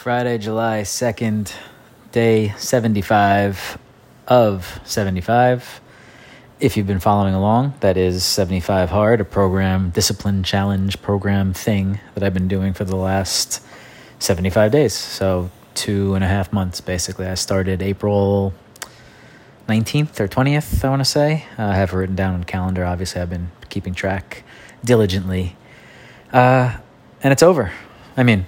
Friday, July 2nd, day 75 of 75. If you've been following along, that is 75 Hard, a program, discipline challenge program thing that I've been doing for the last 75 days. So, two and a half months basically. I started April 19th or 20th, I want to say. Uh, I have it written down on calendar. Obviously, I've been keeping track diligently. Uh, and it's over. I mean,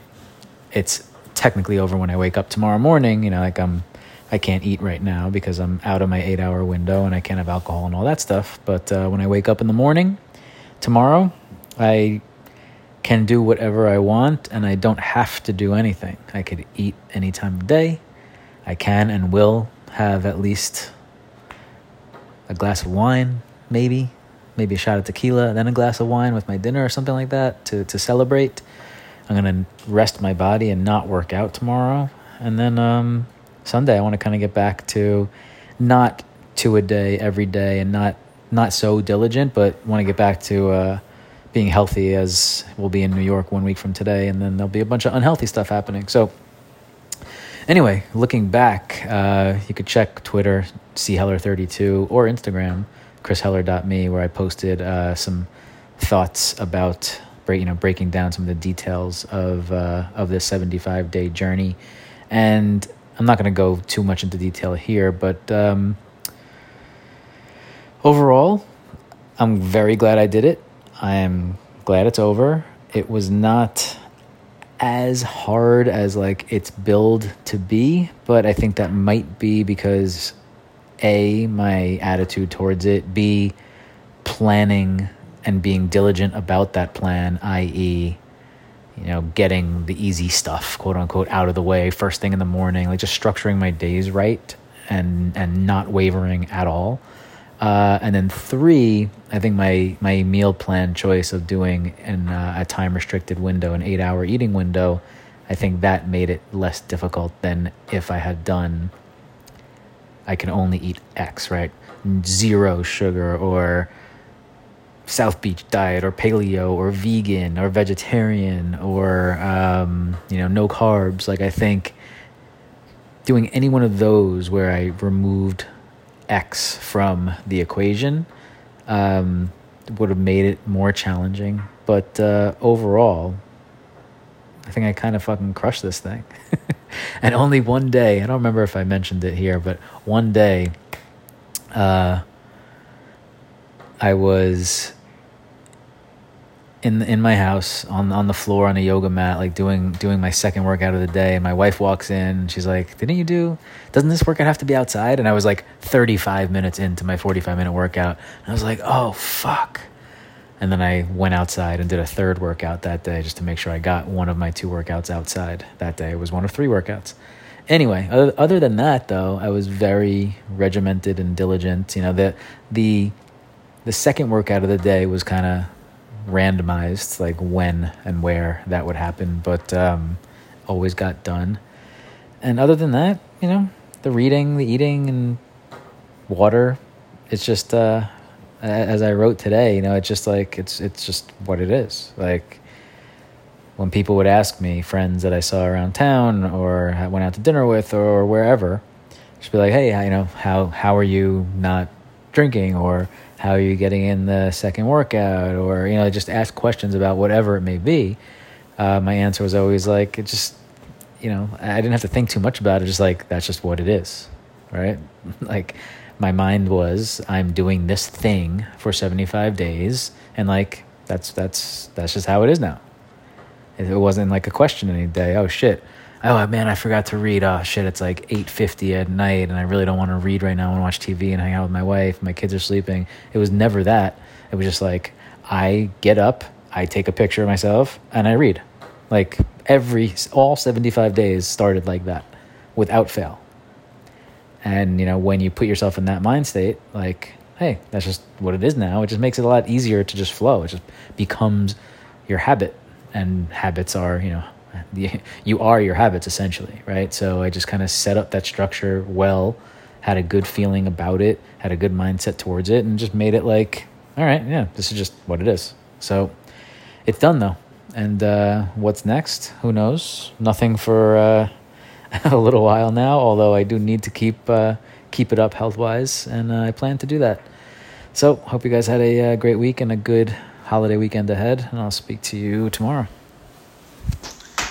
it's technically over when I wake up tomorrow morning. You know, like I'm, I can't eat right now because I'm out of my eight hour window and I can't have alcohol and all that stuff. But uh, when I wake up in the morning tomorrow, I can do whatever I want and I don't have to do anything. I could eat any time of day. I can and will have at least a glass of wine, maybe, maybe a shot of tequila, then a glass of wine with my dinner or something like that to, to celebrate. I'm going to rest my body and not work out tomorrow. And then um, Sunday, I want to kind of get back to not two a day every day and not not so diligent, but want to get back to uh, being healthy as we'll be in New York one week from today. And then there'll be a bunch of unhealthy stuff happening. So, anyway, looking back, uh, you could check Twitter, cheller32, or Instagram, chrisheller.me, where I posted uh, some thoughts about break, you know, breaking down some of the details of uh, of this 75 day journey. And I'm not going to go too much into detail here, but um, overall, I'm very glad I did it. I am glad it's over. It was not as hard as like it's billed to be, but I think that might be because a my attitude towards it, b planning and being diligent about that plan, i.e., you know, getting the easy stuff, quote unquote, out of the way first thing in the morning, like just structuring my days right and and not wavering at all. Uh, and then three, I think my my meal plan choice of doing in uh, a time restricted window, an eight hour eating window, I think that made it less difficult than if I had done. I can only eat X, right? Zero sugar or South Beach diet or paleo or vegan or vegetarian or um, you know no carbs. Like I think doing any one of those where I removed X from the equation um, would have made it more challenging. But uh, overall, I think I kind of fucking crushed this thing. and only one day, I don't remember if I mentioned it here, but one day, uh, I was in in my house on on the floor on a yoga mat, like doing doing my second workout of the day. And my wife walks in, and she's like, "Didn't you do? Doesn't this workout have to be outside?" And I was like 35 minutes into my 45 minute workout, and I was like, "Oh fuck." And then I went outside and did a third workout that day just to make sure I got one of my two workouts outside that day. It was one of three workouts. Anyway, other, other than that though, I was very regimented and diligent. You know, the the the second workout of the day was kind of randomized, like when and where that would happen, but um, always got done. And other than that, you know, the reading, the eating, and water, it's just uh, as I wrote today. You know, it's just like it's it's just what it is. Like when people would ask me, friends that I saw around town or went out to dinner with or wherever, just be like, hey, you know, how how are you not drinking or how are you getting in the second workout or you know just ask questions about whatever it may be. Uh, my answer was always like it just you know i didn't have to think too much about it just like that's just what it is right? Like my mind was i'm doing this thing for 75 days and like that's that's that's just how it is now. It wasn't like a question any day oh shit oh man, I forgot to read. Oh shit, it's like eight fifty at night, and I really don't want to read right now. I want to watch TV and hang out with my wife. My kids are sleeping. It was never that. It was just like I get up, I take a picture of myself, and I read. Like every all seventy five days started like that, without fail. And you know when you put yourself in that mind state, like hey, that's just what it is now. It just makes it a lot easier to just flow. It just becomes your habit, and habits are you know you are your habits essentially, right? So I just kind of set up that structure well, had a good feeling about it, had a good mindset towards it, and just made it like, all right, yeah, this is just what it is. So it's done though. And uh, what's next? Who knows? Nothing for uh, a little while now. Although I do need to keep uh, keep it up health wise, and uh, I plan to do that. So hope you guys had a uh, great week and a good holiday weekend ahead. And I'll speak to you tomorrow.